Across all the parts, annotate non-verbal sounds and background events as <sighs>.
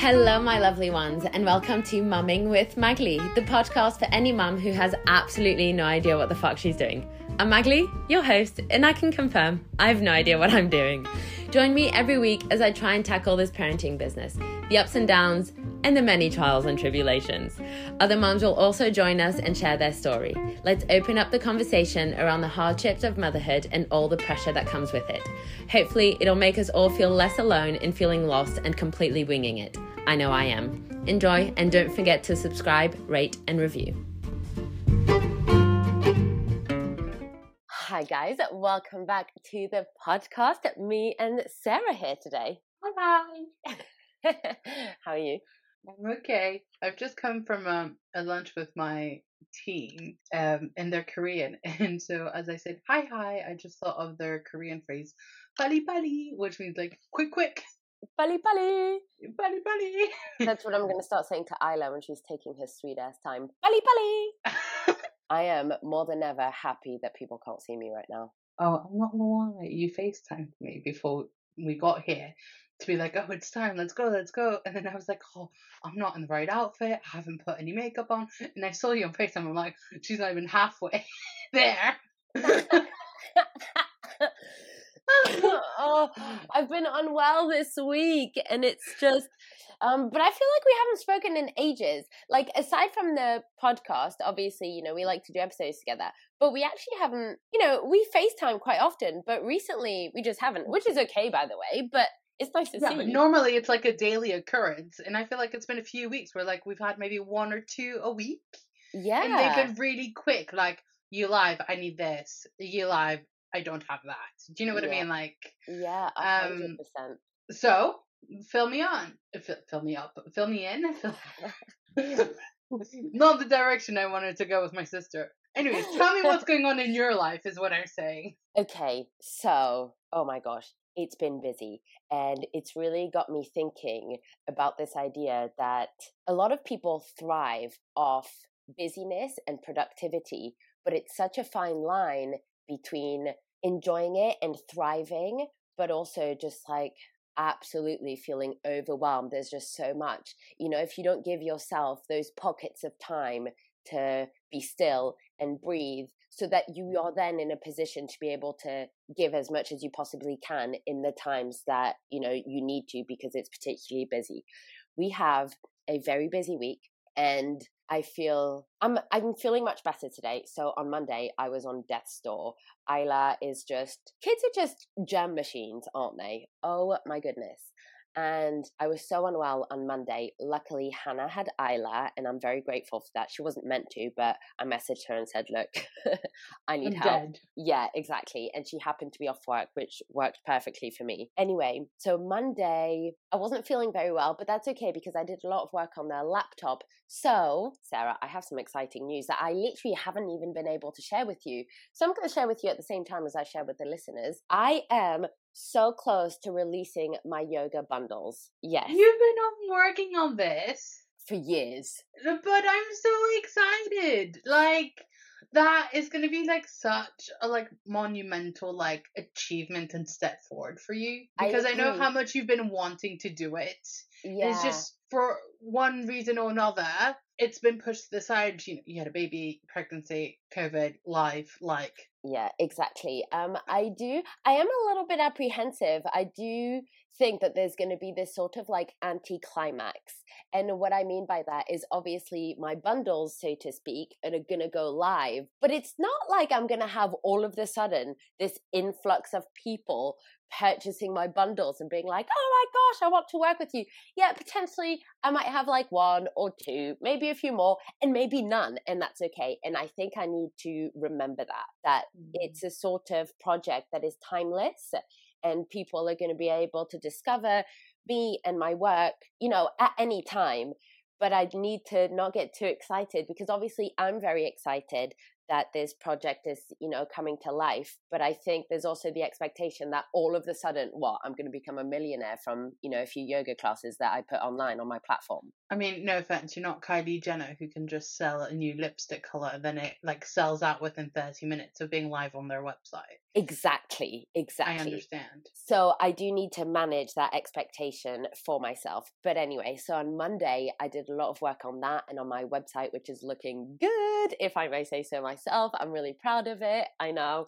Hello, my lovely ones, and welcome to Mumming with Magli, the podcast for any mum who has absolutely no idea what the fuck she's doing. I'm Magli, your host, and I can confirm I have no idea what I'm doing. Join me every week as I try and tackle this parenting business, the ups and downs, and the many trials and tribulations. Other moms will also join us and share their story. Let's open up the conversation around the hardships of motherhood and all the pressure that comes with it. Hopefully, it'll make us all feel less alone in feeling lost and completely winging it. I know I am. Enjoy and don't forget to subscribe, rate, and review. Hi, guys. Welcome back to the podcast. Me and Sarah here today. Hi. <laughs> How are you? I'm okay. I've just come from um, a lunch with my team, um, and they're Korean, <laughs> and so as I said hi hi, I just thought of their Korean phrase, "pali pali," which means like quick quick. Pali pali. Pali pali. That's what I'm going to start saying to Isla when she's taking her sweet ass time. Pali pali. <laughs> I am more than ever happy that people can't see me right now. oh, I'm not gonna lie. You FaceTimed me before we got here to be like, oh, it's time. Let's go. Let's go. And then I was like, oh, I'm not in the right outfit. I haven't put any makeup on. And I saw you on FaceTime. I'm like, she's not even halfway <laughs> there. <laughs> oh, I've been unwell this week, and it's just. Um, but I feel like we haven't spoken in ages. Like aside from the podcast, obviously, you know, we like to do episodes together, but we actually haven't. You know, we FaceTime quite often, but recently we just haven't, which is okay, by the way. But it's nice to Yeah, see but you. normally it's like a daily occurrence, and I feel like it's been a few weeks where like we've had maybe one or two a week, yeah, and they've been really quick. Like you live, I need this. You live, I don't have that. Do you know what I mean? Like yeah, um, hundred percent. so, fill me on, fill, fill me up, fill me in. <laughs> Not the direction I wanted to go with my sister. Anyways, tell me what's <laughs> going on in your life, is what I'm saying. Okay, so, oh my gosh, it's been busy. And it's really got me thinking about this idea that a lot of people thrive off busyness and productivity, but it's such a fine line between enjoying it and thriving, but also just like absolutely feeling overwhelmed. There's just so much. You know, if you don't give yourself those pockets of time to be still and breathe so that you are then in a position to be able to give as much as you possibly can in the times that you know you need to because it's particularly busy. We have a very busy week and i feel i'm i'm feeling much better today. So on monday i was on death's door. Isla is just kids are just germ machines aren't they? Oh my goodness and I was so unwell on Monday. Luckily, Hannah had Isla, and I'm very grateful for that. She wasn't meant to, but I messaged her and said, Look, <laughs> I need I'm help. dead. Yeah, exactly. And she happened to be off work, which worked perfectly for me. Anyway, so Monday, I wasn't feeling very well, but that's okay because I did a lot of work on their laptop. So, Sarah, I have some exciting news that I literally haven't even been able to share with you. So, I'm going to share with you at the same time as I share with the listeners. I am so close to releasing my yoga bundles. Yes, You've been on working on this. for years. But I'm so excited. Like that is going to be like such a like monumental like achievement and step forward for you because I, know how much you've been wanting to do it. Yeah. It's just for one reason or another, it's been pushed to the side. You know, you had a baby, pregnancy, COVID, life, like Yeah, exactly. Um, I do. I am a little bit apprehensive. I do think that there's going to be this sort of like anticlimax, and what I mean by that is obviously my bundles, so to speak, are going to go live, but it's not like I'm going to have all of the sudden this influx of people purchasing my bundles and being like, "Oh my gosh, I want to work with you." Yeah, potentially I might have like one or two, maybe a few more, and maybe none, and that's okay. And I think I need to remember that that mm. it's a sort of project that is timeless and people are going to be able to discover me and my work, you know, at any time. But I need to not get too excited because obviously I'm very excited that this project is, you know, coming to life. But I think there's also the expectation that all of a sudden, what, I'm going to become a millionaire from, you know, a few yoga classes that I put online on my platform. I mean, no offense, you're not Kylie Jenner who can just sell a new lipstick color, then it like sells out within 30 minutes of being live on their website. Exactly, exactly. I understand. So I do need to manage that expectation for myself. But anyway, so on Monday I did a lot of work on that and on my website, which is looking good, if I may say so myself. I'm really proud of it. I know.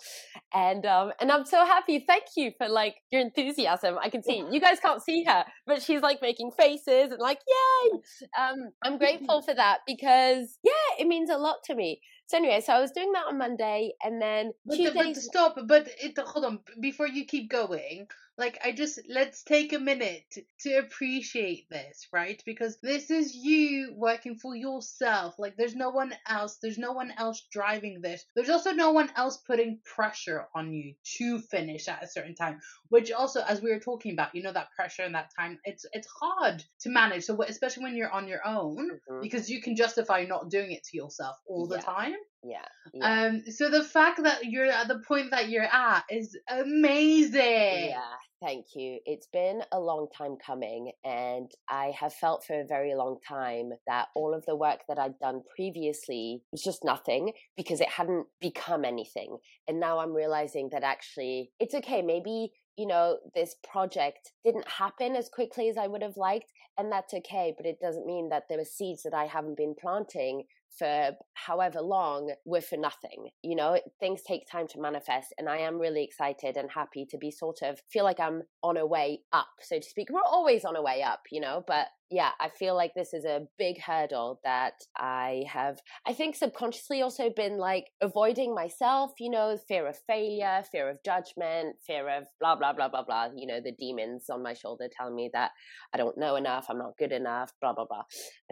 And um and I'm so happy. Thank you for like your enthusiasm. I can see you guys can't see her, but she's like making faces and like, yay. <laughs> Um I'm grateful for that because yeah, it means a lot to me. So anyway, so I was doing that on Monday, and then But, the, Tuesday. but stop. But it, hold on. Before you keep going, like I just let's take a minute to, to appreciate this, right? Because this is you working for yourself. Like there's no one else. There's no one else driving this. There's also no one else putting pressure on you to finish at a certain time. Which also, as we were talking about, you know that pressure and that time, it's it's hard to manage. So especially when you're on your own, Mhm. because you can justify not doing it to yourself all the Yeah. time. Yeah, yeah. Um, so the fact that you're at the point that you're at is amazing. Yeah, thank you. It's been a long time coming, and I have felt for a very long time that all of the work that I'd done previously was just nothing because it hadn't become anything. And now I'm realizing that actually it's okay. Maybe, you know, this project didn't happen as quickly as I would have liked, and that's okay, but it doesn't mean that there were seeds that I haven't been planting for however long were for nothing. You know, things take time to manifest, and I am really excited and happy to be sort of feel like I'm on a way up, so to speak. We're always on a way up, you know, but yeah, I feel like this is a big hurdle that I have, I think, subconsciously also been like avoiding myself, you know, fear of failure, fear of judgment, fear of blah, blah, blah, blah, blah, you know, the demons on my shoulder telling me that I don't know enough, I'm not good enough, blah, blah, blah.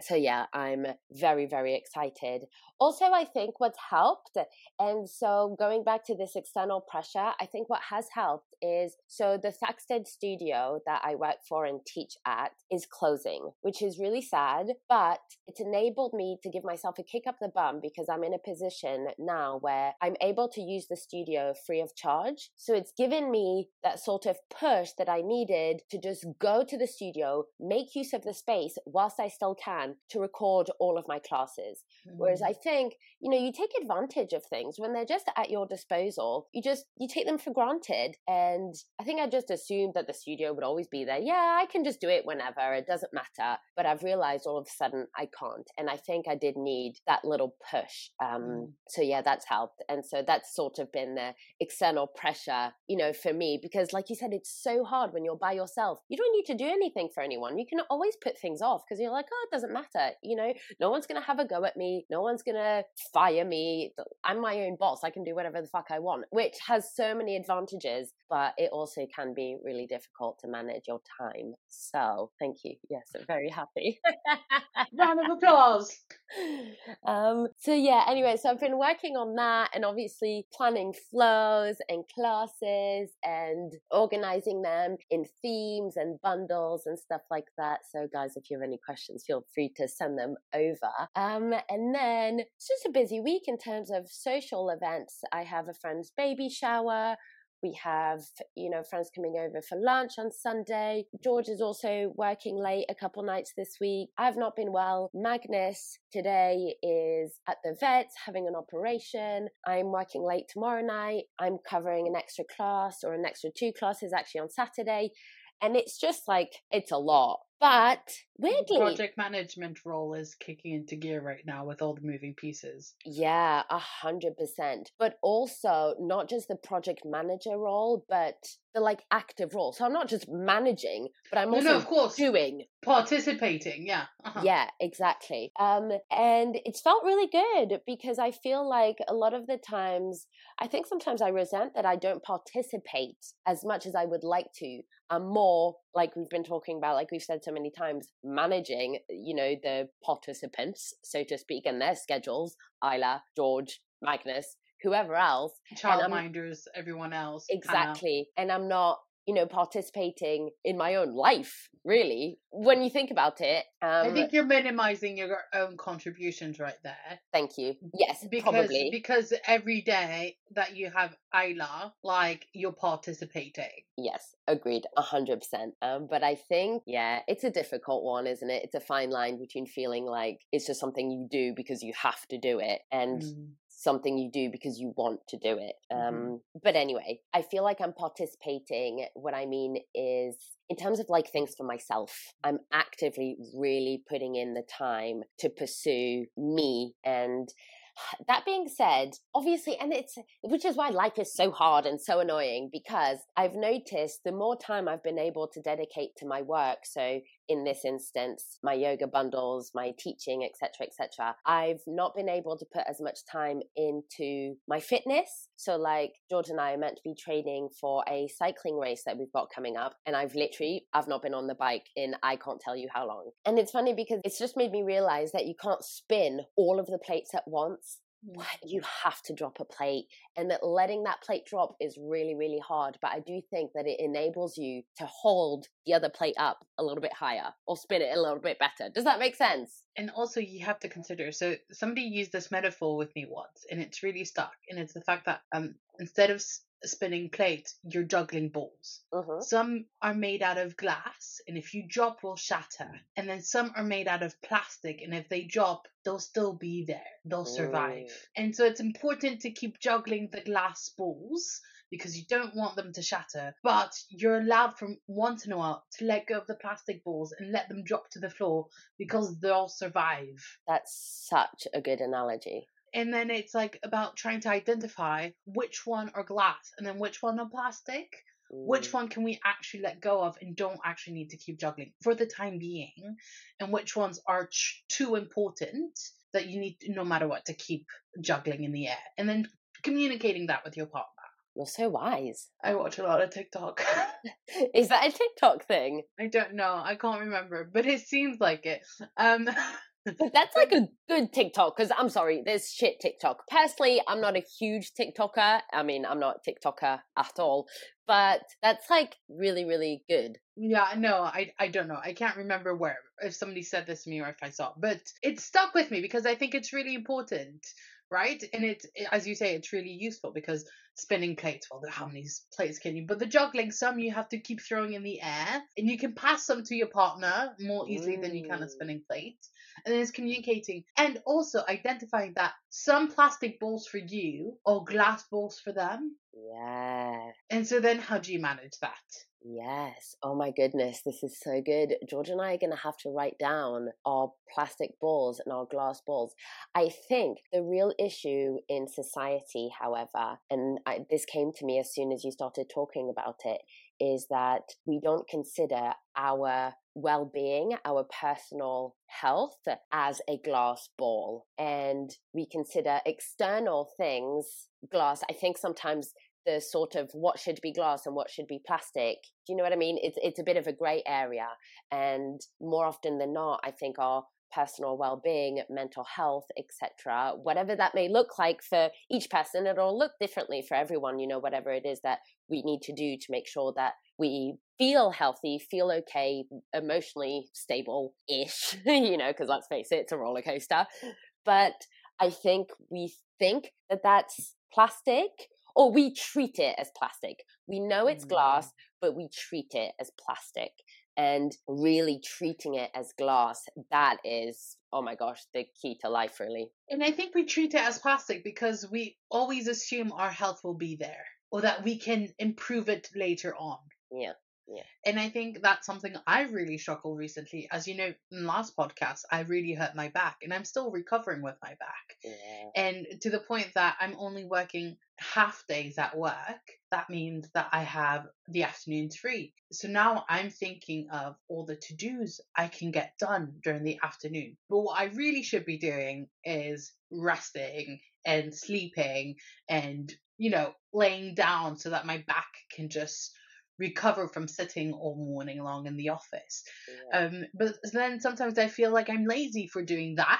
So yeah, I'm very, very excited. Also, I think what's helped, and so going back to this external pressure, I think what has helped is so the Thaxted studio that I work for and teach at is closing, which is really sad, but it's enabled me to give myself a kick up the bum because I'm in a position now where I'm able to use the studio free of charge. So it's given me that sort of push that I needed to just go to the studio, make use of the space whilst I still can to record all of my classes. Whereas mm. I think, you know, you take advantage of things when they're just at your disposal. You just you take them for granted. And I think I just assumed that the studio would always be there. Yeah, I can just do it whenever. It doesn't matter. But I've realized all of a sudden I can't. And I think I did need that little push. Um, Mm. so yeah, that's helped. And so that's sort of been the external pressure, you know, for me because like you said, it's so hard when you're by yourself. You don't need to do anything for anyone. You can always put things off because you're like, oh, it doesn't matter. You know, no one's gonna have a go at me. No one's gonna fire me. I'm my own boss. I can do whatever the fuck I want, which has so many advantages, but it also can be really difficult to manage your time. So thank you. Yes, very happy. <laughs> Round of applause. <laughs> um so yeah anyway so i've been working on that and obviously planning flows and classes and organizing them in themes and bundles and stuff like that so guys if you have any questions feel free to send them over um and then it's just a busy week in terms of social events i have a friend's baby shower we have, you know, friends coming over for lunch on Sunday. George is also working late a couple nights this week. I've not been well. Magnus today is at the vet having an operation. I'm working late tomorrow night. I'm covering an extra class or an extra two classes actually on Saturday. And it's just like, it's a lot. But weirdly, Project management role is kicking into gear right now with all the moving pieces. Yeah, a hundred percent. But also not just the project manager role, but the like active role. So I'm not just managing, but I'm No, also no, of course. doing. Participating, yeah. Uh-huh. Yeah, exactly. Um, and it's felt really good because I feel like a lot of the times, I think sometimes I resent that I don't participate as much as I would like to. I'm more like we've been talking about, like we've said so many times, managing, you know, the participants, so to speak, and their schedules. Isla, George, Magnus, whoever else. Childminders, everyone else. Exactly. And I'm not, you know, participating in my own life, really. When you think about it, um, I think you're minimizing your own contributions right there. thank you. Yes, Because probably. because every day that you have Isla, like you're participating. Yes, agreed, a hundred percent. Um, but I think, yeah, it's a difficult one, isn't it? It's a fine line between feeling like it's just something you do because you have to do it, and Mm. Something you do because you want to do it. Mhm. Um, but anyway, I feel like I'm participating. What I mean is, in terms of like things for myself, I'm actively really putting in the time to pursue me and <sighs> that being said, obviously, and it's which is why life is so hard and so annoying because I've noticed the more time I've been able to dedicate to my work, so in this instance, my yoga bundles, my teaching, etc., etc., I've not been able to put as much time into my fitness. So, like George and I are meant to be training for a cycling race that we've got coming up, and I've literally I've not been on the bike in I can't tell you how long. And it's funny because it's just made me realize that you can't spin all of the plates at once Mm. what? You have to drop a plate and that letting that plate drop is really really hard but i do think that it enables you to hold the other plate up a little bit higher or spin it a little bit better. Does that make sense And also, you have to consider. So, somebody used this metaphor with me once, and it's really stuck. And it's the fact that um, instead of s- spinning plates, you're juggling balls. mm-hmm. Some are made out of glass, and if you drop, will shatter. And then some are made out of plastic, and if they drop, they'll still be there. They'll survive. Mm. And so it's important to keep juggling the glass balls because you don't want them to shatter. But you're allowed from once in a while to let go of the plastic balls and let them drop to the floor because they'll survive. that's such a good analogy And then it's like about trying to identify which one are glass and then which one are plastic which Mm. one can we actually let go of and don't actually need to keep juggling for the time being and which ones are ch- too important that you need no matter what to keep juggling in the air and then communicating that with your partner you're so wise i watch a lot of tiktok <laughs> is that a tiktok thing i don't know i can't remember but it seems like it um <laughs> But that's like a good TikTok because I'm sorry, there's shit TikTok. Personally, I'm not a huge TikToker. I mean, I'm not a TikToker at all, but that's like really, really good. Yeah, no, I I don't know. I can't remember where if somebody said this to me or if I saw, but it stuck with me because I think it's really important, right? And it's as you say, it's really useful because spinning plates. Well, how many plates can you? But the juggling, some you have to keep throwing in the air, and you can pass some to your partner more easily than you can a Mm. spinning plate. And then it's communicating and also identifying that some plastic balls for you or glass balls for them. Yeah. And so then, how do you manage that? Yes. Oh my goodness, this is so good. George and I are going to have to write down our plastic balls and our glass balls. I think the real issue in society, however, and I, this came to me as soon as you started talking about it, is that we don't consider our well being, our personal health as a glass ball. And we consider external things glass. I think sometimes the sort of what should be glass and what should be plastic. Do you know what I mean? It's it's a bit of a grey area, and more often than not, I think our personal well-being, mental health, etc., whatever that may look like for each person, it'll look differently for everyone. You know, whatever it is that we need to do to make sure that we feel healthy, feel okay, emotionally stable-ish. <laughs> you know, because let's face it, it's a roller coaster. But I think we think that that's plastic or we treat it as plastic. We know it's mm. glass, but we treat it as plastic. And really treating it as glass, that is, oh my gosh, the key to life, really. And I think we treat it as plastic because we always assume our health will be there or that we can improve it later on. Yeah. And I think that's something I've really struggled recently. As you know, in last podcast, I really hurt my back and I'm still recovering with my back. Yeah. And to the point that I'm only working half days at work, that means that I have the afternoons free. So now I'm thinking of all the to dos I can get done during the afternoon. But what I really should be doing is resting and sleeping and, you know, laying down so that my back can just recover from sitting all morning long in the office. yeah. Um, but then sometimes I feel like I'm lazy for doing that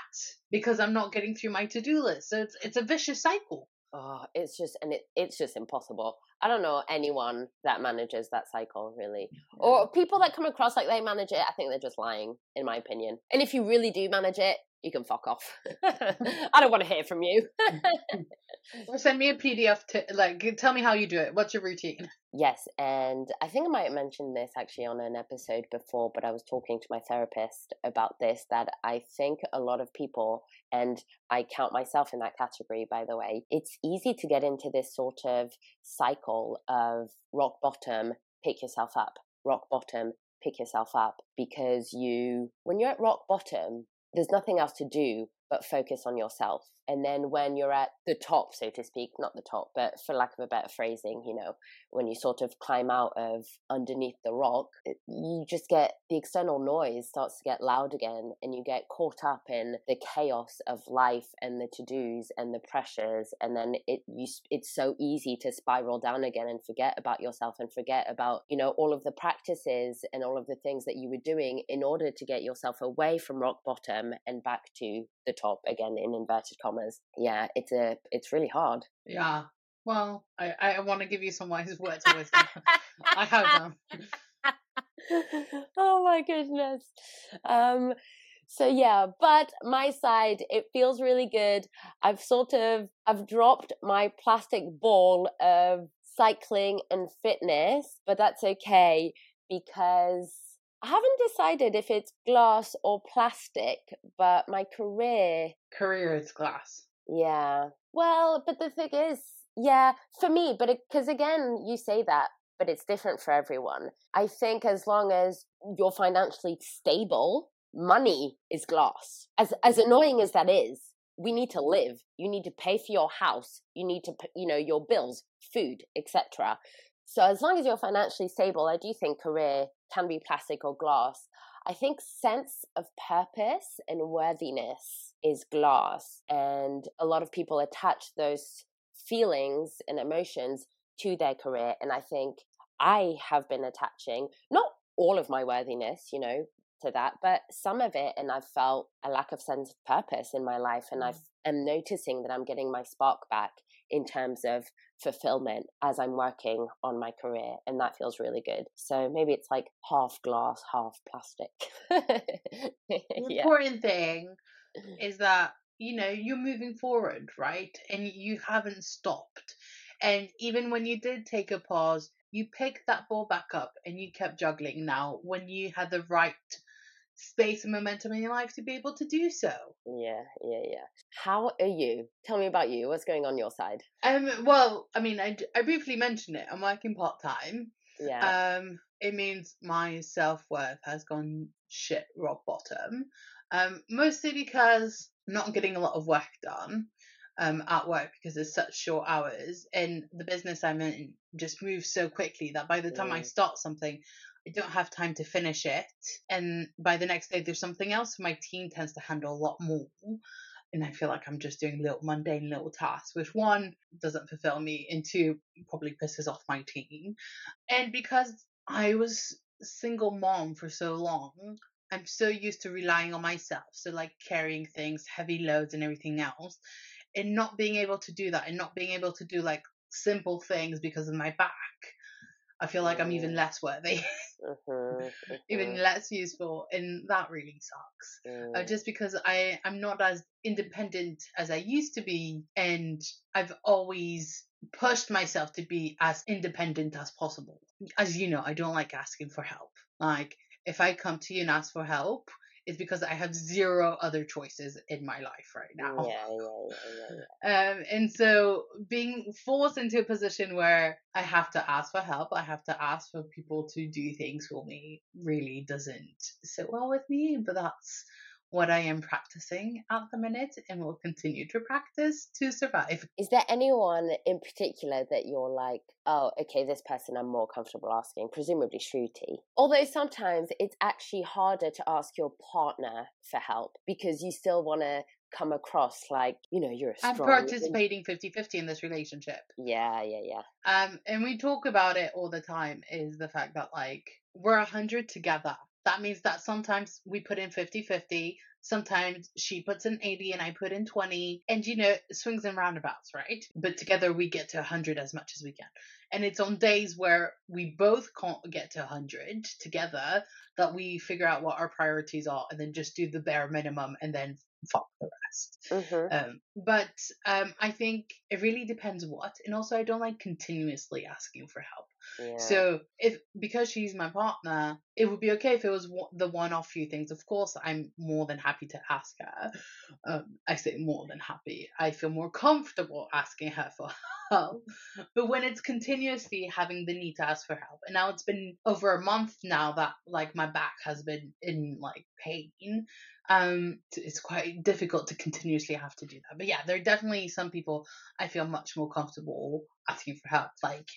because I'm not getting through my to-do list. So it's it's a vicious cycle. Oh, it's just and it, it's just impossible. I don't know anyone that manages that cycle really, or people that come across like they manage it. I think they're just lying, in my opinion. And if you really do manage it, you can fuck off. <laughs> I don't want to hear from you. or send me a PDF to like tell me how you do it. What's your routine? Yes, and I think I might have mentioned this actually on an episode before, but I was talking to my therapist about this that I think a lot of people, and I count myself in that category by the way, it's easy to get into this sort of cycle of rock bottom, pick yourself up, rock bottom, pick yourself up because you when you're at rock bottom there's nothing else to do but focus on yourself. And then when you're at the top, so to speak, not the top, but for lack of a better phrasing, you know, when you sort of climb out of underneath the rock, you just get the external noise starts to get loud again and you get caught up in the chaos of life and the to-dos and the pressures and then it you it's so easy to spiral down again and forget about yourself and forget about, you know, all of the practices and all of the things that you were doing in order to get yourself away from rock bottom and back to the top again in inverted commas. Yeah, it's a it's really hard. Yeah. Well, I, I want to give you some wise words of wisdom. <laughs> I have them. oh my goodness. Um so yeah, but my side, it feels really good. I've sort of I've dropped my plastic ball of cycling and fitness, but that's okay because I haven't decided if it's glass or plastic, but my career. Career is glass. Yeah. Well, but the thing is, yeah, for me, but because again, you say that, but it's different for everyone. I think as long as you're financially stable, money is glass. As as annoying as that is, we need to live. You need to pay for your house. You need to, you know, your bills, food, etc. So as long as you're financially stable, I do think career can be plastic or glass. I think sense of purpose and worthiness is glass. And a lot of people attach those feelings and emotions to their career. And I think I have been attaching not all of my worthiness, you know, to that, but some of it. And I've felt a lack of sense of purpose in my life. And I am mm. noticing that I'm getting my spark back in terms of fulfillment as I'm working on my career. And that feels really good. So maybe it's like half glass, half plastic. <laughs> the yeah. important thing mm-hmm. is that, you know, you're moving forward, right? And you haven't stopped. And even when you did take a pause, you picked that ball back up and you kept juggling now when you had the right space and momentum in your life to be able to do so. Yeah, yeah, yeah. How are you? Tell me about you. What's going on your side? Um, well, I mean, I, I briefly mentioned it. I'm working part time. Yeah. Um, it means my self worth has gone shit rock bottom. Um, mostly because I'm not getting a lot of work done. Um, at work because there's such short hours and the business I'm in just moves so quickly that by the time mm. I start something, I don't have time to finish it. And by the next day, there's something else. My team tends to handle a lot more. And I feel like I'm just doing little mundane little tasks, which one doesn't fulfill me, and two probably pisses off my team. And because I was single mom for so long, I'm so used to relying on myself. So, like carrying things, heavy loads, and everything else. And not being able to do that, and not being able to do like simple things because of my back I feel like I'm even less worthy, uh-huh, <laughs> even uh-huh. less useful, and that really sucks. Uh, mm. just because I I'm not as independent as I used to be, and I've always pushed myself to be as independent as possible. As you know, I don't like asking for help. Like if I come to you and ask for help, is because I have zero other choices in my life right now. Yeah, yeah, yeah, <laughs> Um, and so being forced into a position where I have to ask for help, I have to ask for people to do things for me really doesn't sit well with me. But that's what I am practicing at the minute and will continue to practice to survive. Is there anyone in particular that you're like, oh, okay, this person I'm more comfortable asking? Presumably Shruti. Although sometimes it's actually harder to ask your partner for help because you still want to come across like you know you're a strong i'm participating 50-50 in this relationship yeah yeah yeah um and we talk about it all the time is the fact that like we're a hundred together that means that sometimes we put in 50 50, sometimes she puts in 80 and I put in 20, and you know, swings and roundabouts, right? But together we get to 100 as much as we can. and it's on days where we both can't get to 100 together that we figure out what our priorities are and then just do the bare minimum and then fuck the rest. Mm-hmm. Um, but um, I think it really depends what, and also I don't like continuously asking for help. Yeah. So if because she's my partner, it would be okay if it was the one-off few things. Of course, I'm more than happy to ask her. Um, I say more than happy. I feel more comfortable asking her for <laughs> help. But when it's continuously having the need to ask for help, and now it's been over a month now that like my back has been in like pain. Um, it's quite difficult to continuously have to do that. But yeah, there are definitely some people I feel much more comfortable asking for help, like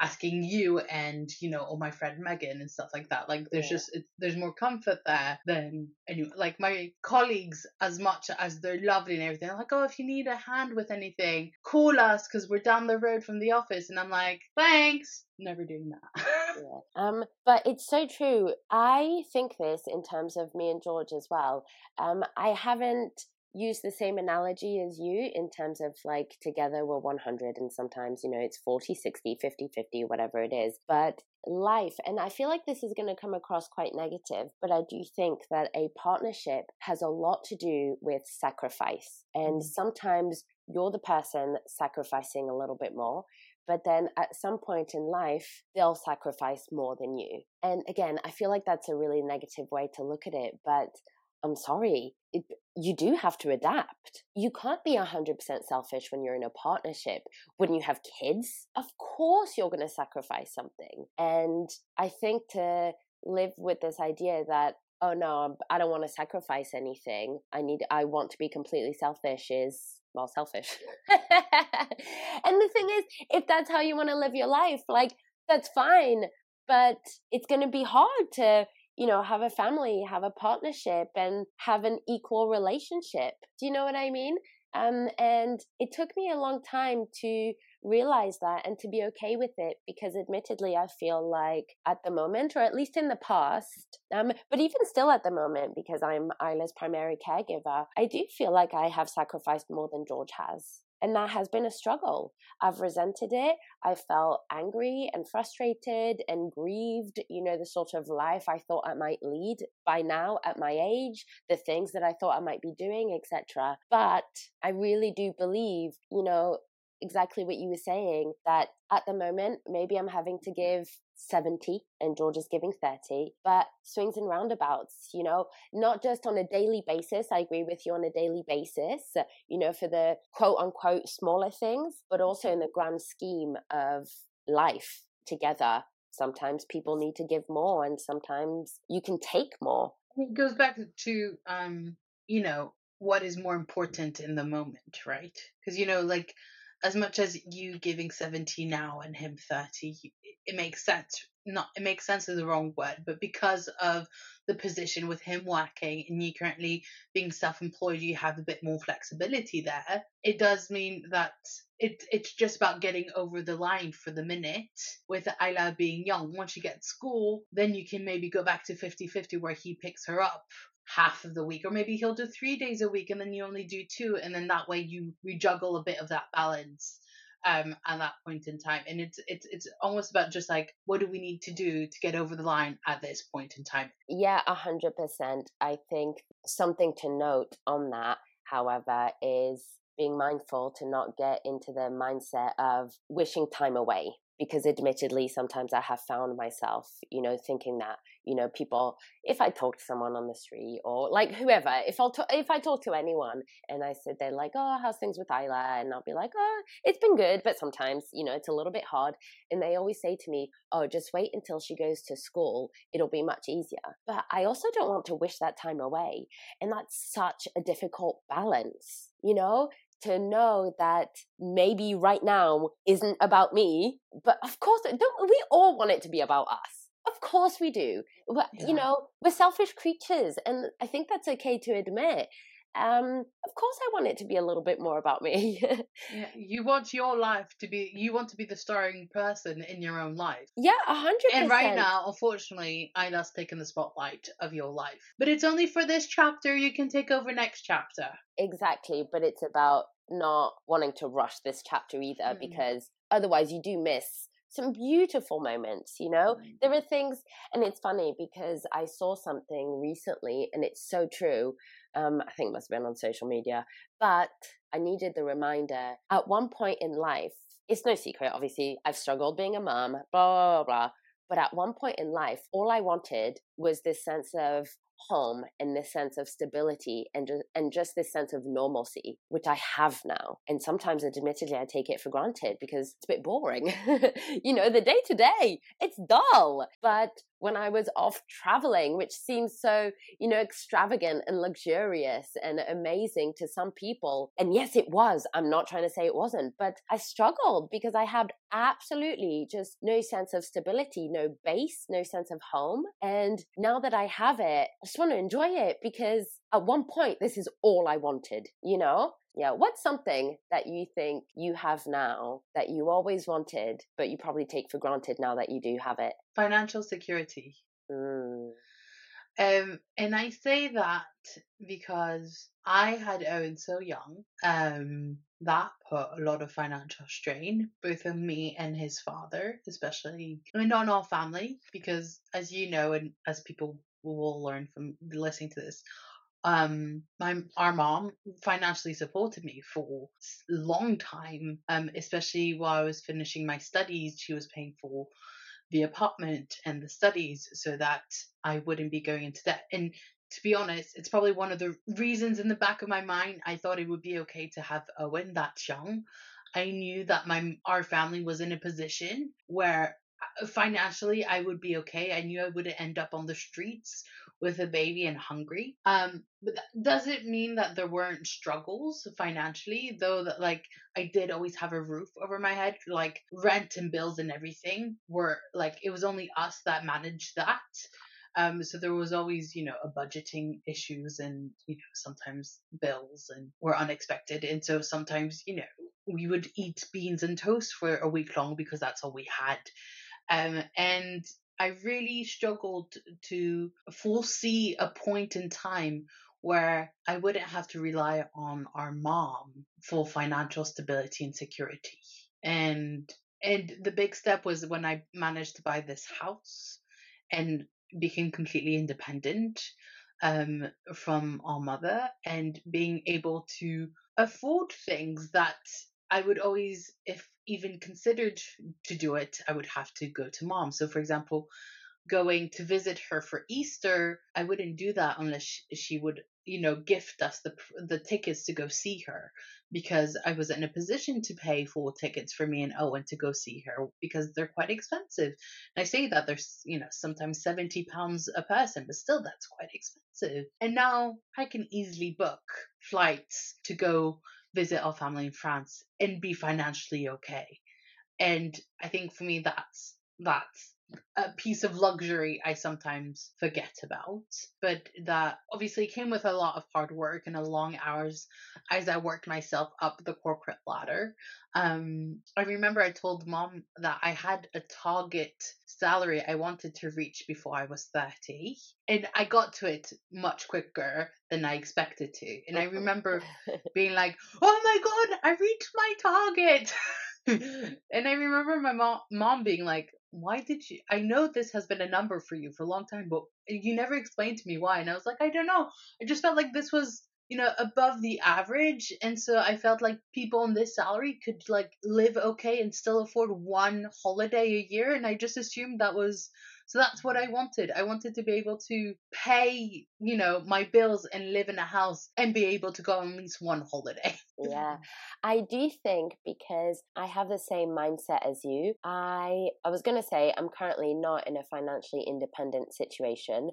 asking you and you know or my friend Megan and stuff like that. Like there's Yeah. just there's more comfort there than any Like my colleagues, as much as they're lovely and everything, like, oh, if you need a hand with anything, call us because we're down the road from the office. And I'm like, thanks. Never doing that. Yeah. <laughs> Um, but it's so true. I think this in terms of me and George as well. Um, I haven't used the same analogy as you in terms of like together we're 100 and sometimes you know it's 40 60 50 50 whatever it is. But life and i feel like this is going to come across quite negative but i do think that a partnership has a lot to do with sacrifice. And Mm. sometimes you're the person sacrificing a little bit more but then at some point in life they'll sacrifice more than you. And again i feel like that's a really negative way to look at it but i'm sorry it, you do have to adapt. You can't be 100% selfish when you're in a partnership. When you have kids of course you're going to sacrifice something. And i think to live with this idea that oh no i don't want to sacrifice anything. I need i want to be completely selfish is well selfish. <laughs> And the thing is if that's how you want to live your life like that's fine but it's going to be hard to you know have a family have a partnership and have an equal relationship. Do you know what i mean? Um, and it took me a long time to realize that and to be okay with it because admittedly i feel like at the moment or at least in the past um, but even still at the moment because i'm isla's primary caregiver i do feel like i have sacrificed more than george has and that has been a struggle. I've resented it. I felt angry and frustrated and grieved you know the sort of life i thought i might lead by now at my age the things that i thought i might be doing etc but i really do believe you know exactly what you were saying that at the moment maybe i'm having to give 70 and george is giving 30 but swings and roundabouts you know not just on a daily basis i agree with you on a daily basis you know for the quote unquote smaller things but also in the grand scheme of life together. Sometimes people need to give more and sometimes you can take more. It goes back to um you know what is more important in the moment right? Because you know like as much as you giving 70 now and him 30 it makes sense not it makes sense is the wrong word but because of the position with him working and you currently being self-employed you have a bit more flexibility there it does mean that it it's just about getting over the line for the minute with Ayla being young. Once you get school then you can maybe go back to 50-50 where he picks her up half of the week or maybe he'll do three days a week and then you only do two and then that way you rejuggle a bit of that balance um at that point in time and it's it's it's almost about just like what do we need to do to get over the line at this point in time Yeah, a hundred percent. I think something to note on that, however, is being mindful to not get into the mindset of wishing time away. Because admittedly, sometimes I have found myself, you know, thinking that, you know, people, if I talk to someone on the street or like whoever, if I'll talk, if I talk to anyone and I said they're like, oh, how's things with Isla? And I'll be like, oh, it's been good, but sometimes, you know, it's a little bit hard. And they always say to me, oh, just wait until she goes to school. It'll be much easier. But I also don't want to wish that time away. And that's such a difficult balance, you know? To know that maybe right now isn't about me, but of course, don't we all want it to be about us? Of course we do. But, Yeah. You know, we're selfish creatures, and I think that's okay to admit. Um, of course, I want it to be a little bit more about me. <laughs> yeah you want your life to be you want to be the starring person in your own life yeah, a hundred and right now unfortunately Isla's taken the spotlight of your life but it's only for this chapter you can take over next chapter Exactly, but it's about not wanting to rush this chapter either Mm. because otherwise you do miss some beautiful moments, you know? Mm. There are things, and it's funny because I saw something recently and it's so true. Um, I think it must have been on social media, but I needed the reminder. At one point in life, it's no secret, obviously, I've struggled being a mom, blah, blah, blah. But at one point in life, all I wanted was this sense of home and this sense of stability and just, and just this sense of normalcy, which I have now. And sometimes, admittedly, I take it for granted because it's a bit boring. <laughs> you know, the day to day, it's dull. But when I was off traveling, which seems so, you know, extravagant and luxurious and amazing to some people. And yes, it was. I'm not trying to say it wasn't, but I struggled because I had absolutely just no sense of stability, no base, no sense of home. And now that I have it, just want to enjoy it because at one point, this is all I wanted, you know? Yeah, what's something that you think you have now that you always wanted, but you probably take for granted now that you do have it? Financial security. Mm. Um, and I say that because I had Owen so young. Um, that put a lot of financial strain both on me and his father, especially, I mean, on our family, because as you know, and as people will learn from listening to this, um my our mom financially supported me for long time um especially while I was finishing my studies she was paying for the apartment and the studies so that I wouldn't be going into debt. And to be honest it's probably one of the reasons in the back of my mind I thought it would be okay to have Owen that young. I knew that my our family was in a position where financially I would be okay. I knew I wouldn't end up on the streets with a baby and hungry. Um, but that doesn't mean that there weren't struggles financially, though that like I did always have a roof over my head, like rent and bills and everything were like it was only us that managed that. Um, so there was always, you know, a budgeting issues and, you know, sometimes bills and were unexpected. And so sometimes, you know, we would eat beans and toast for a week long because that's all we had. Um, and I really struggled to foresee a point in time where I wouldn't have to rely on our mom for financial stability and security. And and the big step was when I managed to buy this house and became completely independent um, from our mother and being able to afford things that I would always, if even considered to do it, I would have to go to mom. So, for example, going to visit her for Easter, I wouldn't do that unless she, would, you know, gift us the the tickets to go see her because I was in a position to pay for tickets for me and Owen to go see her because they're quite expensive. And I say that there's, you know, sometimes 70 pounds a person, but still that's quite expensive. And now I can easily book flights to go visit our family in France and be financially okay. And I think for me, that's that's a piece of luxury I sometimes forget about, but that obviously came with a lot of hard work and a long hours as I worked myself up the corporate ladder. Um, I remember I told mom that I had a target salary I wanted to reach before I was 30, and I got to it much quicker than I expected to. And I uh-huh. remember <laughs> being like, oh my god, I reached my target. <laughs> and I remember my mom, mom being like, why did you i know this has been a number for you for a long time but you never explained to me why and i was like i don't know i just felt like this was you know above the average and so i felt like people on this salary could like live okay and still afford one holiday a year and i just assumed that was so that's what I wanted. I wanted to be able to pay, you know, my bills and live in a house and be able to go on at least one holiday. yeah. <laughs> I do think because I have the same mindset as you. I I was going to say I'm currently not in a financially independent situation.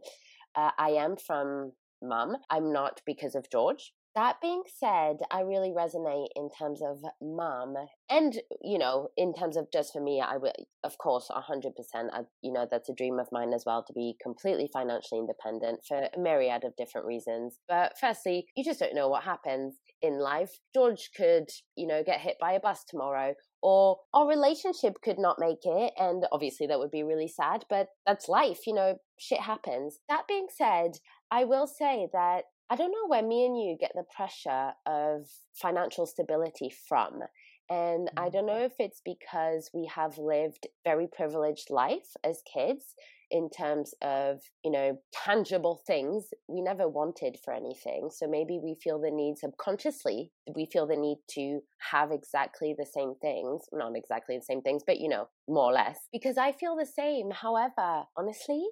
Uh, I am from mum. I'm not because of George. That being said, I really resonate in terms of mum and, you know, in terms of just for me, I would, of course, 100%, I, you know, that's a dream of mine as well to be completely financially independent for a myriad of different reasons. But firstly, you just don't know what happens in life. George could, you know, get hit by a bus tomorrow or our relationship could not make it and obviously that would be really sad but that's life you know shit happens that being said i will say that I don't know where me and you get the pressure of financial stability from. And I don't mm. know if it's because we have lived very privileged life as kids in terms of, you know, tangible things we never wanted for anything. So maybe we feel the need subconsciously, we feel the need to have exactly the same things, not exactly the same things, but, you know, more or less. Because I feel the same. However, honestly,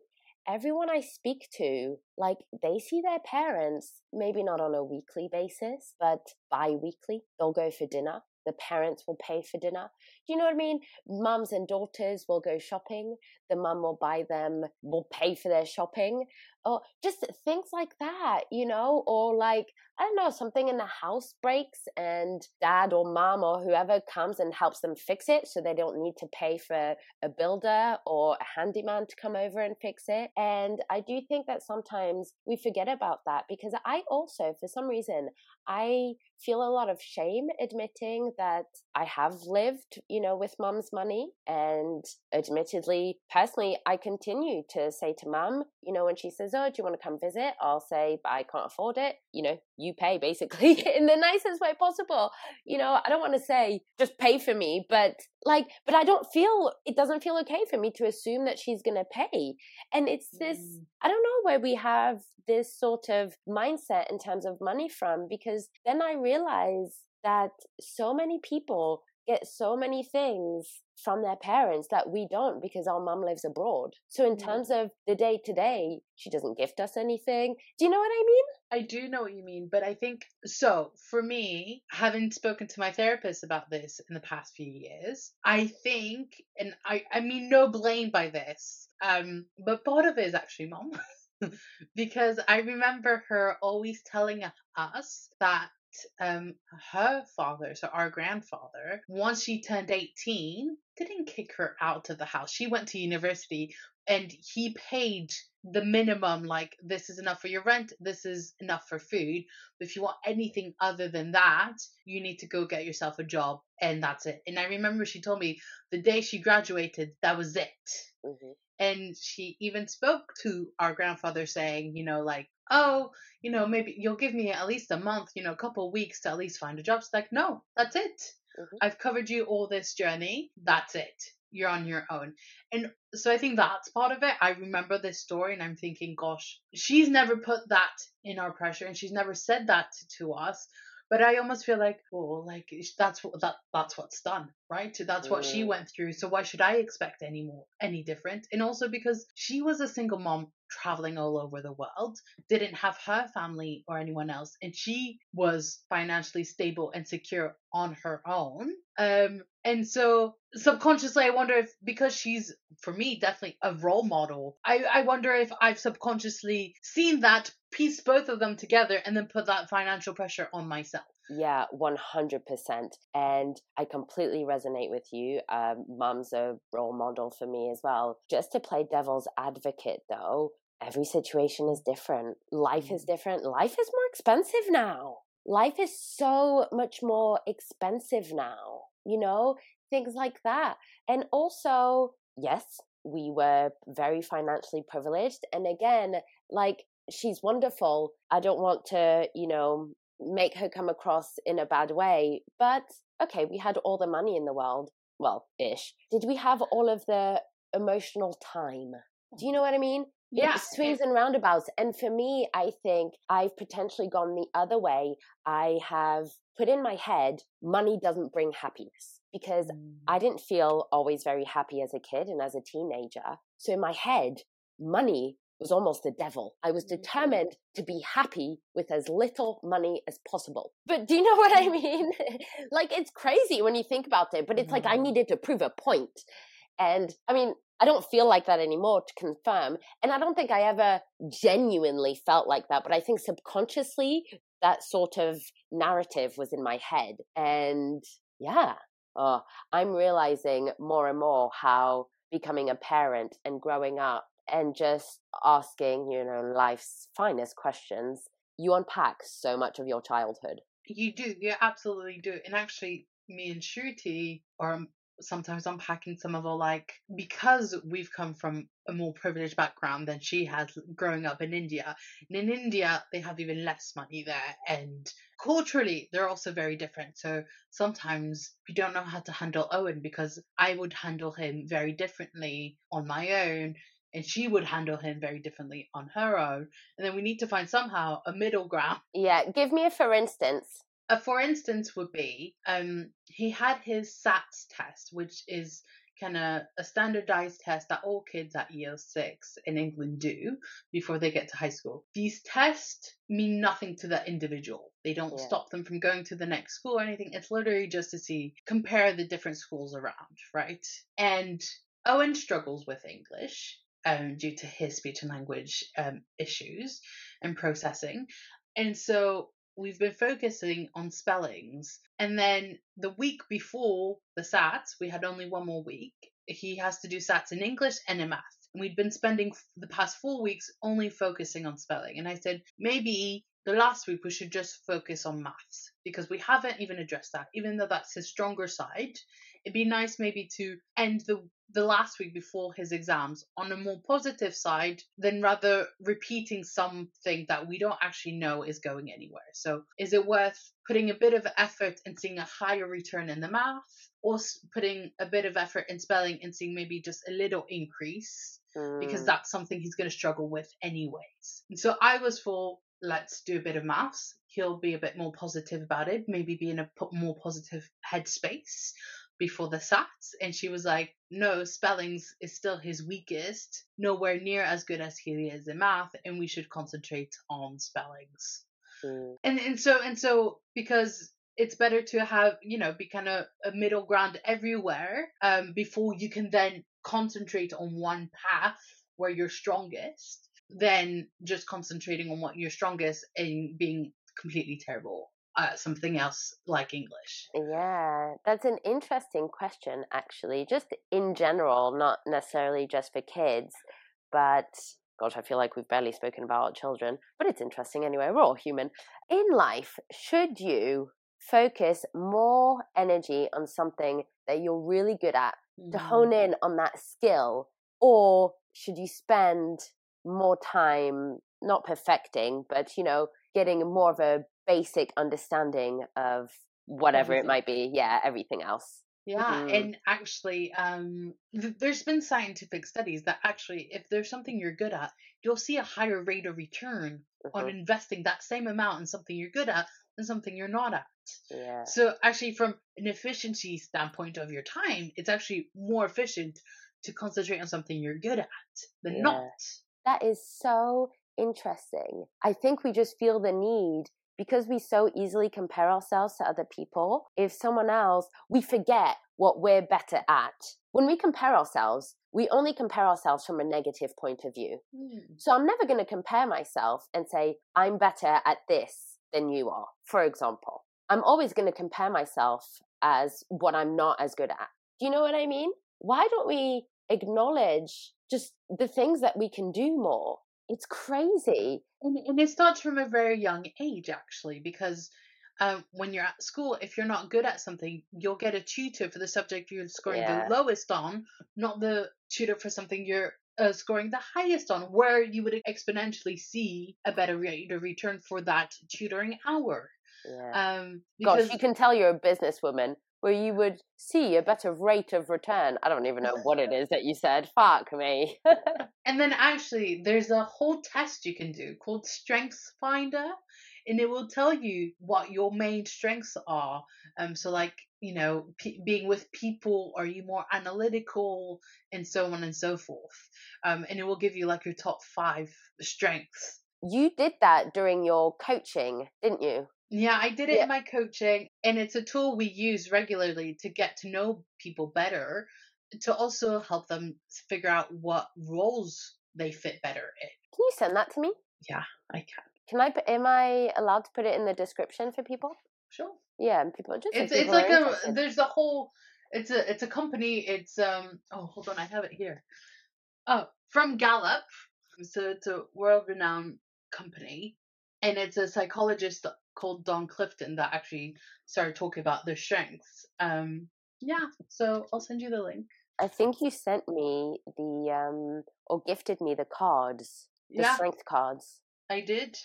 everyone I speak to, like they see their parents, maybe not on a weekly basis, but bi weekly. They'll go for dinner. The parents will pay for dinner. Do you know what I mean? Mums and daughters will go shopping. The mum will buy them, will pay for their shopping. Or just things like that, you know? Or like, I don't know, something in the house breaks and dad or mom or whoever comes and helps them fix it so they don't need to pay for a builder or a handyman to come over and fix it. And I do think that sometimes we forget about that because I also, for some reason, I feel a lot of shame admitting that I have lived, you know, with mom's money. And admittedly, personally, I continue to say to mom, you know, when she says, Oh, do you want to come visit? I'll say, But I can't afford it. You know, you pay basically <laughs> in the nicest way possible. You know, I don't want to say just pay for me, but like, but I don't feel, it doesn't feel okay for me to assume that she's going to pay. And it's this, mm. I don't know where we have this sort of mindset in terms of money from, because then I realize that so many people get so many things from their parents that we don't because our mum lives abroad. So in mm. terms of the day to day, she doesn't gift us anything. Do you know what I mean? I do know what you mean, but I think so for me, having spoken to my therapist about this in the past few years, I think and I I mean no blame by this. Um but part of it is actually mom. <laughs> because I remember her always telling us that um her father, so our grandfather, once she turned 18, didn't kick her out of the house. She went to university and he paid the minimum like this is enough for your rent, this is enough for food. If you want anything other than that, you need to go get yourself a job and that's it. And I remember she told me the day she graduated, that was it. Mm-hmm. And she even spoke to our grandfather saying, you know, like, oh, you know, maybe you'll give me at least a month, you know, a couple of weeks to at least find a job. It's like, no, that's it. Mm-hmm. I've covered you all this journey. That's it. You're on your own. And so I think that's part of it. I remember this story and I'm thinking, gosh, she's never put that in our pressure and she's never said that to us but I almost feel like, oh, like that's what that that's what's done, right? That's what she went through. So why should I expect any more, any different? And also because she was a single mom traveling all over the world, didn't have her family or anyone else, and she was financially stable and secure on her own. Um, and so subconsciously, I wonder if because she's for me definitely a role model, I I wonder if I've subconsciously seen that piece both of them together and then put that financial pressure on myself. Yeah, 100%. And I completely resonate with you. Um, Mum's a role model for me as well. Just to play devil's advocate, though, every situation is different. Life is mm. different. Life is more expensive now. Life is so much more expensive now, you know, things like that. And also, yes, we were very financially privileged. And again, like she's wonderful. I don't want to, you know, make her come across in a bad way. But okay, we had all the money in the world. Well, ish. Did we have all of the emotional time? Do you know what I mean? Yeah. Swings and roundabouts. And for me, I think I've potentially gone the other way. I have put in my head, money doesn't bring happiness because mm. I didn't feel always very happy as a kid and as a teenager. So in my head, money was almost the devil. I was mm-hmm. determined to be happy with as little money as possible. But do you know what I mm. mean? <laughs> like, it's crazy when you think about it, but it's like I mm-hmm. needed to prove a point. And I mean, I don't feel like that anymore to confirm. And I don't think I ever genuinely felt like that, but I think subconsciously that sort of narrative was in my head. And yeah, oh, I'm realizing more and more how becoming a parent and growing up and just asking, you know, life's finest questions, you unpack so much of your childhood. You do, you absolutely do. And actually, me and Shruti, or sometimes unpacking some of our like because we've come from a more privileged background than she has growing up in India. And in India, they have even less money there, and culturally, they're also very different. So sometimes we don't know how to handle Owen because I would handle him very differently on my own. And she would handle him very differently on her own. And then we need to find somehow a middle ground. Yeah, give me a for instance. A for instance would be um, he had his SATs test, which is kind of a standardized test that all kids at year six in England do before they get to high school. These tests mean nothing to the individual. They don't Yeah. stop them from going to the next school or anything. It's literally just to see, compare the different schools around, right? And Owen struggles with English um, due to his speech and language um, issues and processing. And so we've been focusing on spellings. And then the week before the SATs, we had only one more week. He has to do SATs in English and in math. And we'd been spending the past four weeks only focusing on spelling. And I said, maybe the last week we should just focus on maths because we haven't even addressed that, even though that's his stronger side. It'd be nice maybe to end the the last week before his exams on a more positive side than rather repeating something that we don't actually know is going anywhere. So, is it worth putting a bit of effort and seeing a higher return in the math, or putting a bit of effort in spelling and seeing maybe just a little increase? Because Mm, that's something he's going to struggle with anyways. And so, I was for let's do a bit of maths. He'll be a bit more positive about it, maybe be in a more positive headspace before the SATs. And she was like, no, spellings is still his weakest, nowhere near as good as he is in math, and we should concentrate on spellings. mm. And and so and so because it's better to have, you know, be kind of a middle ground everywhere, um, before you can then concentrate on one path where you're strongest, than just concentrating on what you're strongest and being completely terrible at something else like English. Yeah, that's an interesting question, actually, just in general, not necessarily just for kids, but gosh, I feel like we've barely spoken about children, but it's interesting anyway. We're all human. In life, should you focus more energy on something that you're really good at to mm-hmm. hone in on that skill, or should you spend more time not perfecting, but you know, getting more of a basic understanding of whatever it might be? Yeah, everything else. Yeah, Mhm. and actually, um, th- there's been scientific studies that actually, if there's something you're good at, you'll see a higher rate of return on Mhm. investing that same amount in something you're good at than something you're not at. Yeah. So, actually, from an efficiency standpoint of your time, it's actually more efficient to concentrate on something you're good at than Yeah. not. That is so interesting. I think we just feel the need because we so easily compare ourselves to other people. If someone else, we forget what we're better at. When we compare ourselves, we only compare ourselves from a negative point of view. Hmm. So I'm never going to compare myself and say, I'm better at this than you are, for example. I'm always going to compare myself as what I'm not as good at. Do you know what I mean? Why don't we acknowledge just the things that we can do more? It's crazy. And, and it starts from a very young age, actually, because um, when you're at school, if you're not good at something, you'll get a tutor for the subject you're scoring Yeah. the lowest on, not the tutor for something you're uh, scoring the highest on, where you would exponentially see a better rate of return for that tutoring hour. Yeah. Um, because Gosh, you can tell you're a businesswoman where you would see a better rate of return. I don't even know what it is that you said. Fuck me. <laughs> And then actually, there's a whole test you can do called Strengths Finder, and it will tell you what your main strengths are. Um, so like you know, p- being with people, are you more analytical, and so on and so forth. Um, and it will give you like your top five strengths. you did that during your coaching, didn't you? Yeah, I did it Yeah. in my coaching, and it's a tool we use regularly to get to know people better, to also help them figure out what roles they fit better in. Can you send that to me? Yeah, I can, Can I? Am I allowed to put it in the description for people? sure. Yeah, and people just. it's it's like a there's a whole it's a it's a company it's um oh hold on i have it here oh from gallup so it's a world renowned company and it's a psychologist called don clifton that actually started talking about the strengths um Yeah, so I'll send you the link. I think you sent me the um or gifted me the cards, the Yeah, strength cards. I did.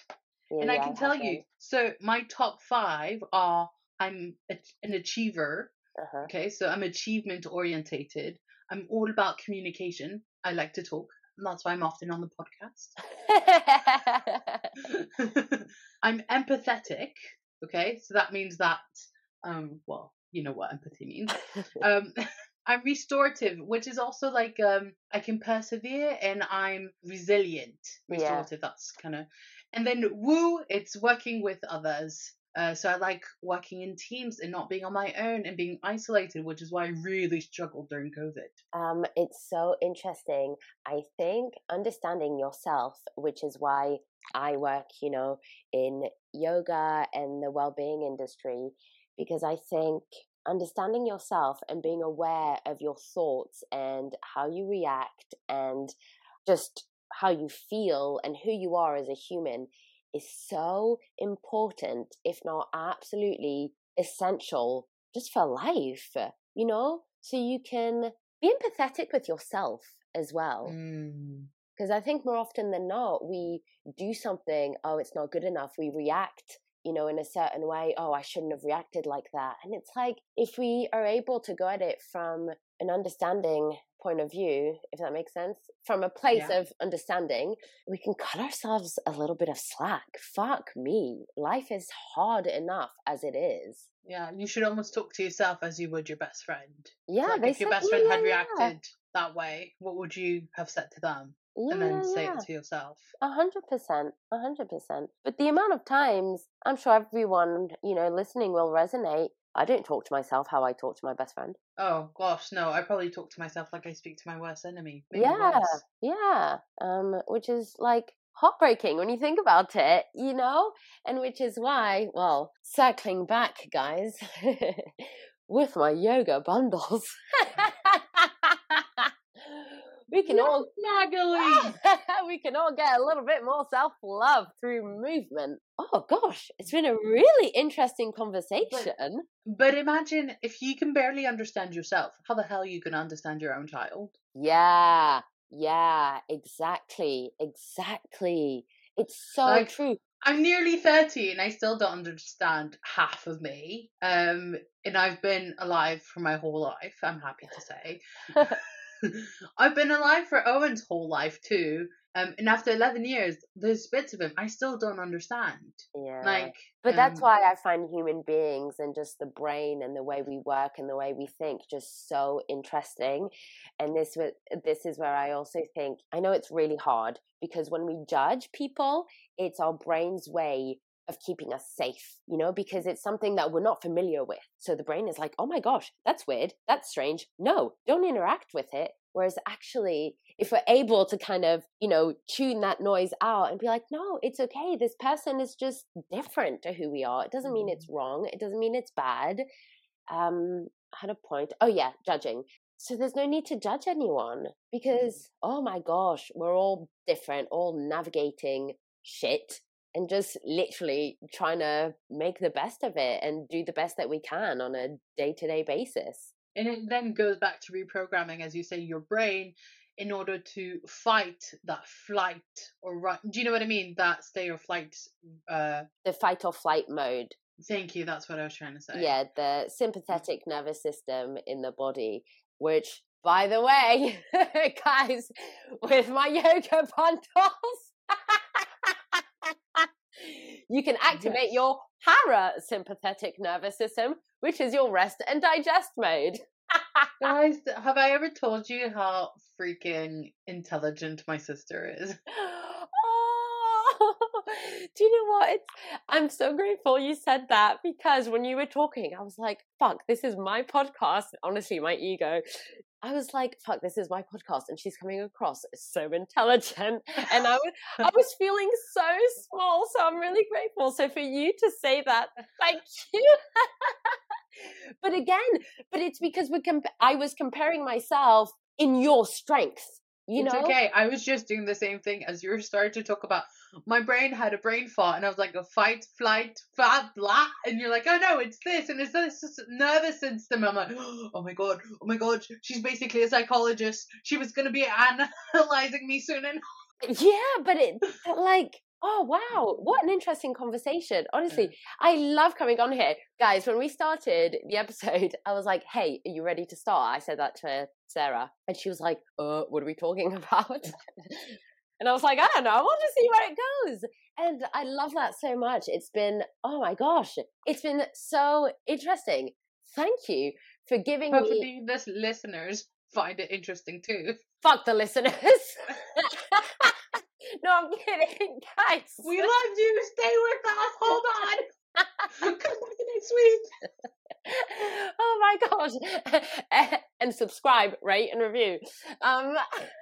Yeah, and I can have tell you, so my top five are I'm a, an achiever. Uh-huh. Okay, so I'm achievement orientated. I'm all about communication. I like to talk. And that's why I'm often on the podcast. <laughs> <laughs> I'm empathetic. Okay, so that means that, um, well, you know what empathy means. <laughs> Um, I'm restorative, which is also like um, I can persevere and I'm resilient. Yeah. Restorative, that's kind of. And then woo, it's working with others. Uh, so I like working in teams and not being on my own and being isolated, which is why I really struggled during COVID. Um, it's so interesting. I think understanding yourself, which is why I work, you know, in yoga and the well-being industry, because I think understanding yourself and being aware of your thoughts and how you react and just how you feel and who you are as a human is so important, if not absolutely essential, just for life, you know? So you can be empathetic with yourself as well. Mm. Because I think more often than not, we do something, oh, it's not good enough. We react, you know, in a certain way, oh, I shouldn't have reacted like that. And it's like, if we are able to go at it from an understanding point of view, if that makes sense, from a place Yeah. of understanding, we can cut ourselves a little bit of slack. Fuck me. Life is hard enough as it is. Yeah, you should almost talk to yourself as you would your best friend. Yeah, like if your best yeah, friend had yeah, yeah. reacted that way, what would you have said to them? Yeah, and then say yeah. it to yourself. A hundred percent, a hundred percent. But the amount of times, I'm sure everyone, you know, listening will resonate. I don't talk to myself how I talk to my best friend. Oh gosh, no, I probably talk to myself like I speak to my worst enemy. Maybe yeah, worse. yeah. Um, which is like heartbreaking when you think about it, you know? And which is why, well, circling back, guys, <laughs> with my yoga bundles, <laughs> we can all Magali! <laughs> we can all get a little bit more self love through movement. Oh gosh, it's been a really interesting conversation. But imagine if you can barely understand yourself, how the hell are you going to understand your own child? Yeah, yeah, exactly, exactly. It's so Like- true. I'm nearly 30 and I still don't understand half of me. Um, and I've been alive for my whole life, I'm happy to say. <laughs> <laughs> I've been alive for Owen's whole life too. Um, and after 11 years, there's bits of him I still don't understand. Yeah. Like, But that's um, why I find human beings and just the brain and the way we work and the way we think just so interesting. And this this is where I also think I know it's really hard because when we judge people, it's our brain's way of keeping us safe, you know, because it's something that we're not familiar with. So the brain is like, "Oh my gosh, that's weird. That's strange. No, don't interact with it." Whereas actually, if we're able to kind of, you know, tune that noise out and be like, no, it's okay. This person is just different to who we are. It doesn't mean it's wrong. It doesn't mean it's bad. Um, I had a point. Oh, yeah, judging. So there's no need to judge anyone because, oh my gosh, we're all different, all navigating shit and just literally trying to make the best of it and do the best that we can on a day to day basis. And it then goes back to reprogramming, as you say, your brain in order to fight that flight or run. Do you know what I mean? That stay or flight. Uh, The fight or flight mode. thank you. That's what I was trying to say. Yeah, the sympathetic nervous system in the body, which, by the way, <laughs> guys, with my <laughs> yoga bundles, you can activate Yes. your parasympathetic nervous system, which is your rest and digest mode. Guys, <laughs> have I ever told you how freaking intelligent my sister is? <gasps> Oh, <laughs> do you know what? It's, I'm so grateful you said that because when you were talking, I was like, fuck, this is my podcast. Honestly, my ego. I was like, fuck, this is my podcast. And she's coming across so intelligent. <laughs> And I was, I was feeling so small. So I'm really grateful. So for you to say that, thank you. <laughs> but again, but it's because we comp- I was comparing myself in your strength You it's know? okay. I was just doing the same thing as you starting to talk about. My brain had a brain fart, and I was like, a fight, flight, fat, blah. And you're like, oh no, it's this, and it's this, this nervous system. I'm like, oh my god, oh my god, she's basically a psychologist. She was gonna be analyzing me soon, and Yeah, but it like oh wow, what an interesting conversation. Honestly, I love coming on here. Guys, when we started the episode, I was like, "Hey, are you ready to start?" I said that to Sarah, and she was like, "Uh, what are we talking <laughs> about?" And I was like, "I don't know. We'll just see where it goes." And I love that so much. It's been oh my gosh, it's been so interesting. Thank you for giving me hopefully the listeners find it interesting too. fuck the listeners. <laughs> no, I'm kidding, <laughs> guys. We love you. Stay with us. Hold on. Come back next week. oh my gosh. <laughs> And subscribe rate and review. Um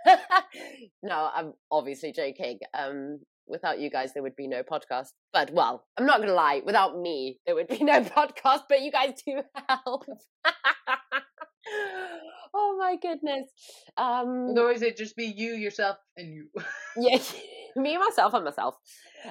<laughs> no i'm obviously joking. Um without you guys there would be no podcast. But well i'm not gonna lie without me there would be no <laughs> podcast but you guys do help. Oh my goodness. Um Nor is it'd just be you, yourself, and you. yeah <laughs> me myself and myself.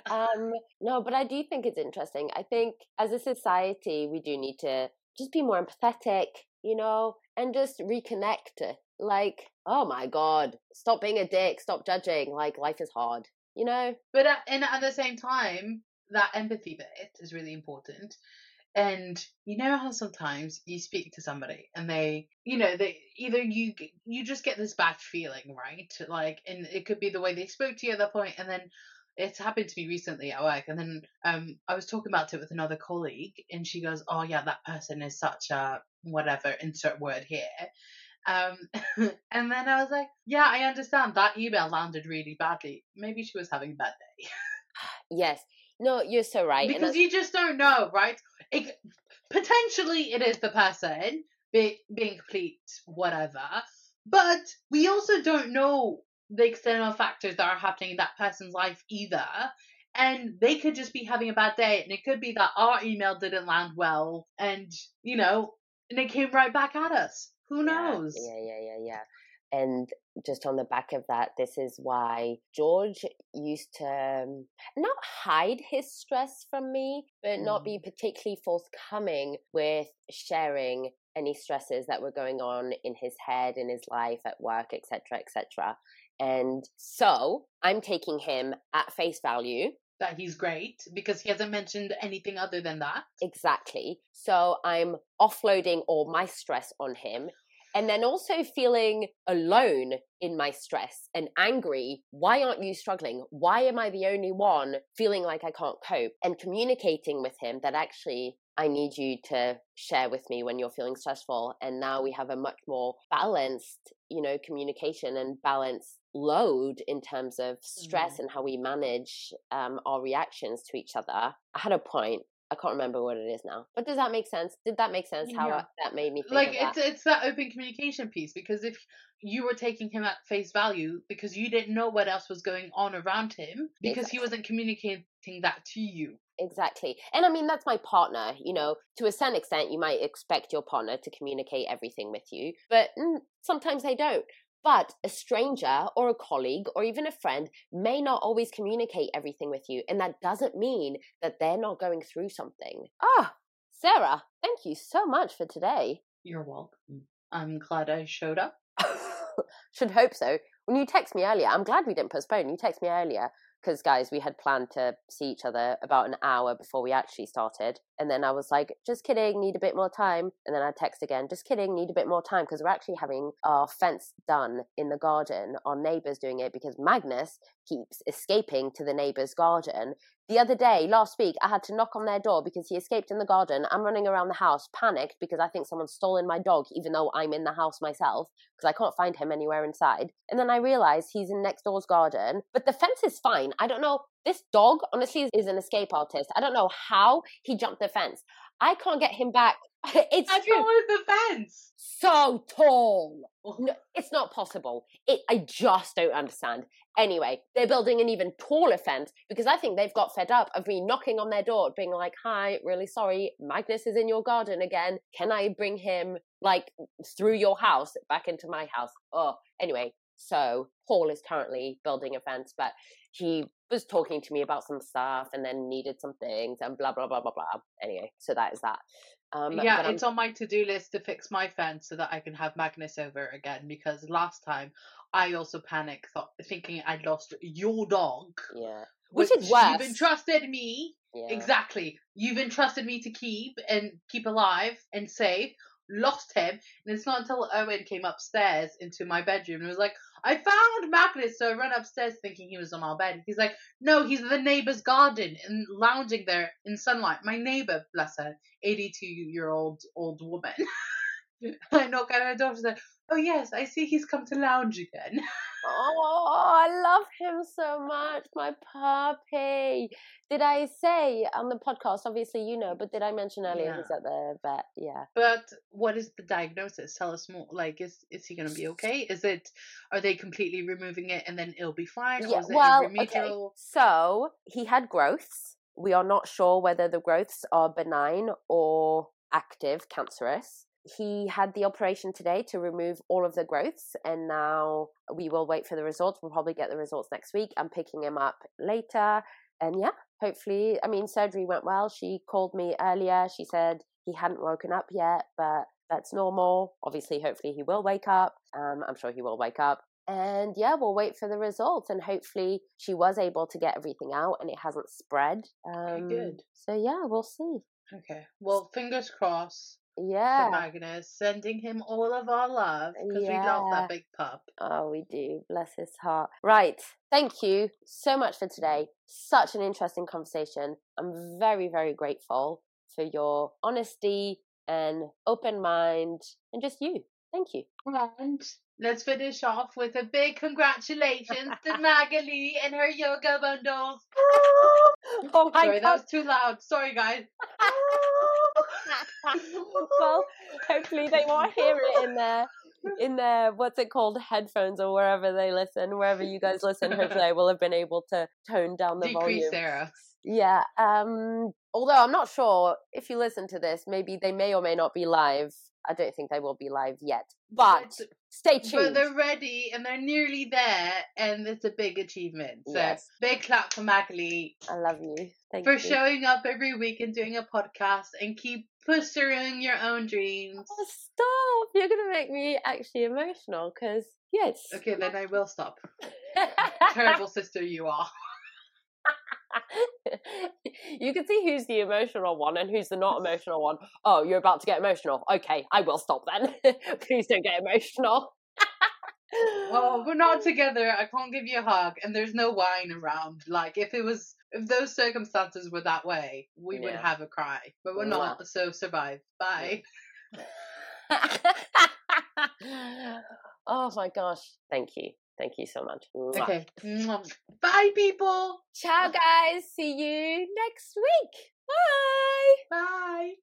Um no but i do think it's interesting. I think as a society we do need to just be more empathetic you know and just reconnect. Like oh my god stop being a dick stop judging. Like life is hard you know? But at, and at the same time, that empathy bit is really important. And you know how sometimes you speak to somebody and they, you know, they either you you just get this bad feeling, right? Like, and it could be the way they spoke to you at that point, and then it's happened to me recently at work, and then um I was talking about it with another colleague, and she goes, "Oh yeah, that person is such a whatever insert word here." Um, <laughs> and then I was like, "Yeah, I understand that email landed really badly. Maybe she was having a bad day." yes no you're so right because you just don't know, right? It, potentially, it is the person be, being complete whatever, but we also don't know the external factors that are happening in that person's life either. And they could just be having a bad day, and it could be that our email didn't land well, and you know, and it came right back at us. Who knows? Yeah, yeah, yeah, yeah. And just on the back of that, this is why George used to um, not hide his stress from me, but not be particularly forthcoming with sharing any stresses that were going on in his head, in his life, at work, etc., etc. And so I'm taking him at face value That he's great because he hasn't mentioned anything other than that. Exactly. So I'm offloading all my stress on him. And then also feeling alone in my stress and angry. Why aren't you struggling? Why am I the only one feeling like I can't cope? And communicating with him that actually I need you to share with me when you're feeling stressful. And now we have a much more balanced, you know, communication and balanced load in terms of stress and how we manage um, our reactions to each other. I had a point. I can't remember what it is now. But does that make sense? Did that make sense? How Yeah. that made me like of that? it's it's that open communication piece because if you were taking him at face value because you didn't know what else was going on around him because he wasn't communicating that to you Exactly. And I mean, that's my partner. You know, to a certain extent, you might expect your partner to communicate everything with you, but mm, sometimes they don't. But a stranger or a colleague or even a friend may not always communicate everything with you. And that doesn't mean that they're not going through something. Ah, Sarah, thank you so much for today. you're welcome i'm glad i showed up <laughs> Should hope so. When you text me earlier, I'm glad we didn't postpone. You text me earlier because, guys, we had planned to see each other about an hour before we actually started. And then I was like, just kidding, need a bit more time. And then I text again, just kidding, need a bit more time because we're actually having our fence done in the garden. Our neighbour's doing it because Magnus keeps escaping to the neighbour's garden. The other day, last week, I had to knock on their door because he escaped in the garden. I'm running around the house, panicked because I think someone's stolen my dog, even though I'm in the house myself because I can't find him anywhere inside. And then I realize he's in next door's garden, but the fence is fine. I don't know. This dog, honestly, is an escape artist. I don't know how he jumped the fence. I can't get him back. <laughs> It's how true. tall is the fence so tall. No, it's not possible. It, I just don't understand. Anyway, they're building an even taller fence because I think they've got fed up of me knocking on their door, being like, "Hi, really sorry, Magnus is in your garden again. Can I bring him like through your house back into my house?" Oh, anyway, So Paul is currently building a fence, but he was talking to me about some stuff and then needed some things and blah blah blah blah blah. Anyway, so that is that. Um, yeah, it's on my to do list to fix my fence so that I can have Magnus over again because last time I also panicked, thought, thinking I'd lost your dog. Yeah. Which, which is worse. You've entrusted me. Yeah. Exactly. You've entrusted me to keep and keep alive and safe lost him. And it's not until Owen came upstairs into my bedroom and was like, I found Magnus. So I ran upstairs thinking he was on our bed. He's like, no, he's in the neighbor's garden and lounging there in sunlight. My neighbor, bless her, 82 year old old woman. <laughs> I knock at her door. She's like, oh yes, I see he's come to lounge again. <laughs> oh, I love him so much, my puppy. Did I say on the podcast? Obviously, you know, but did I mention earlier yeah. he's at the vet? Yeah. But what is the diagnosis? Tell us more. Like, is is he going to be okay? Is it? Are they completely removing it and then it'll be fine? Yeah. well, okay. So he had growths. We are not sure whether the growths are benign or active cancerous he had the operation today to remove all of the growths and now we will wait for the results. We'll probably get the results next week. I'm picking him up later. And yeah hopefully i mean surgery went well. She called me earlier. She said he hadn't woken up yet but that's normal. Obviously hopefully he will wake up. Um, i'm sure he will wake up. And yeah we'll wait for the results. And hopefully she was able to get everything out and it hasn't spread. Um, okay, good. so yeah we'll see. Okay. Well fingers crossed yeah. To Magnus, sending him all of our love because yeah. we love that big pup. Oh, we do. Bless his heart. Right. Thank you so much for today. Such an interesting conversation. I'm very, very grateful for your honesty and open mind and just you. Thank you. And let's finish off with a big congratulations to <laughs> Magali and her yoga bundles. <laughs> oh my Sorry, God. that was too loud. Sorry, guys. <laughs> well, hopefully they won't hear it in their in their what's it called headphones or wherever they listen, wherever you guys listen. Hopefully, I will have been able to tone down the Decrease volume. Sarah. Yeah. Um. Although I'm not sure if you listen to this, maybe they may or may not be live. I don't think they will be live yet, but stay tuned. But they're ready and they're nearly there, and it's a big achievement. So yes. big clap for Magali. I love you. Thank for you. showing up every week and doing a podcast and keep pursuing your own dreams. Oh, stop! You're gonna make me actually emotional because yes. Okay, then I will stop. <laughs> Terrible sister, you are. <laughs> you can see who's the emotional one and who's the not emotional one. Oh, you're about to get emotional. Okay, I will stop then. <laughs> Please don't get emotional. well, we're not together. I can't give you a hug, and there's no wine around. Like, if it was, if those circumstances were that way, we yeah. would have a cry, but we're not. So survive. Bye. <laughs> oh my gosh! Thank you. Thank you so much. Okay. Bye, people. Ciao, guys. See you next week. Bye. Bye.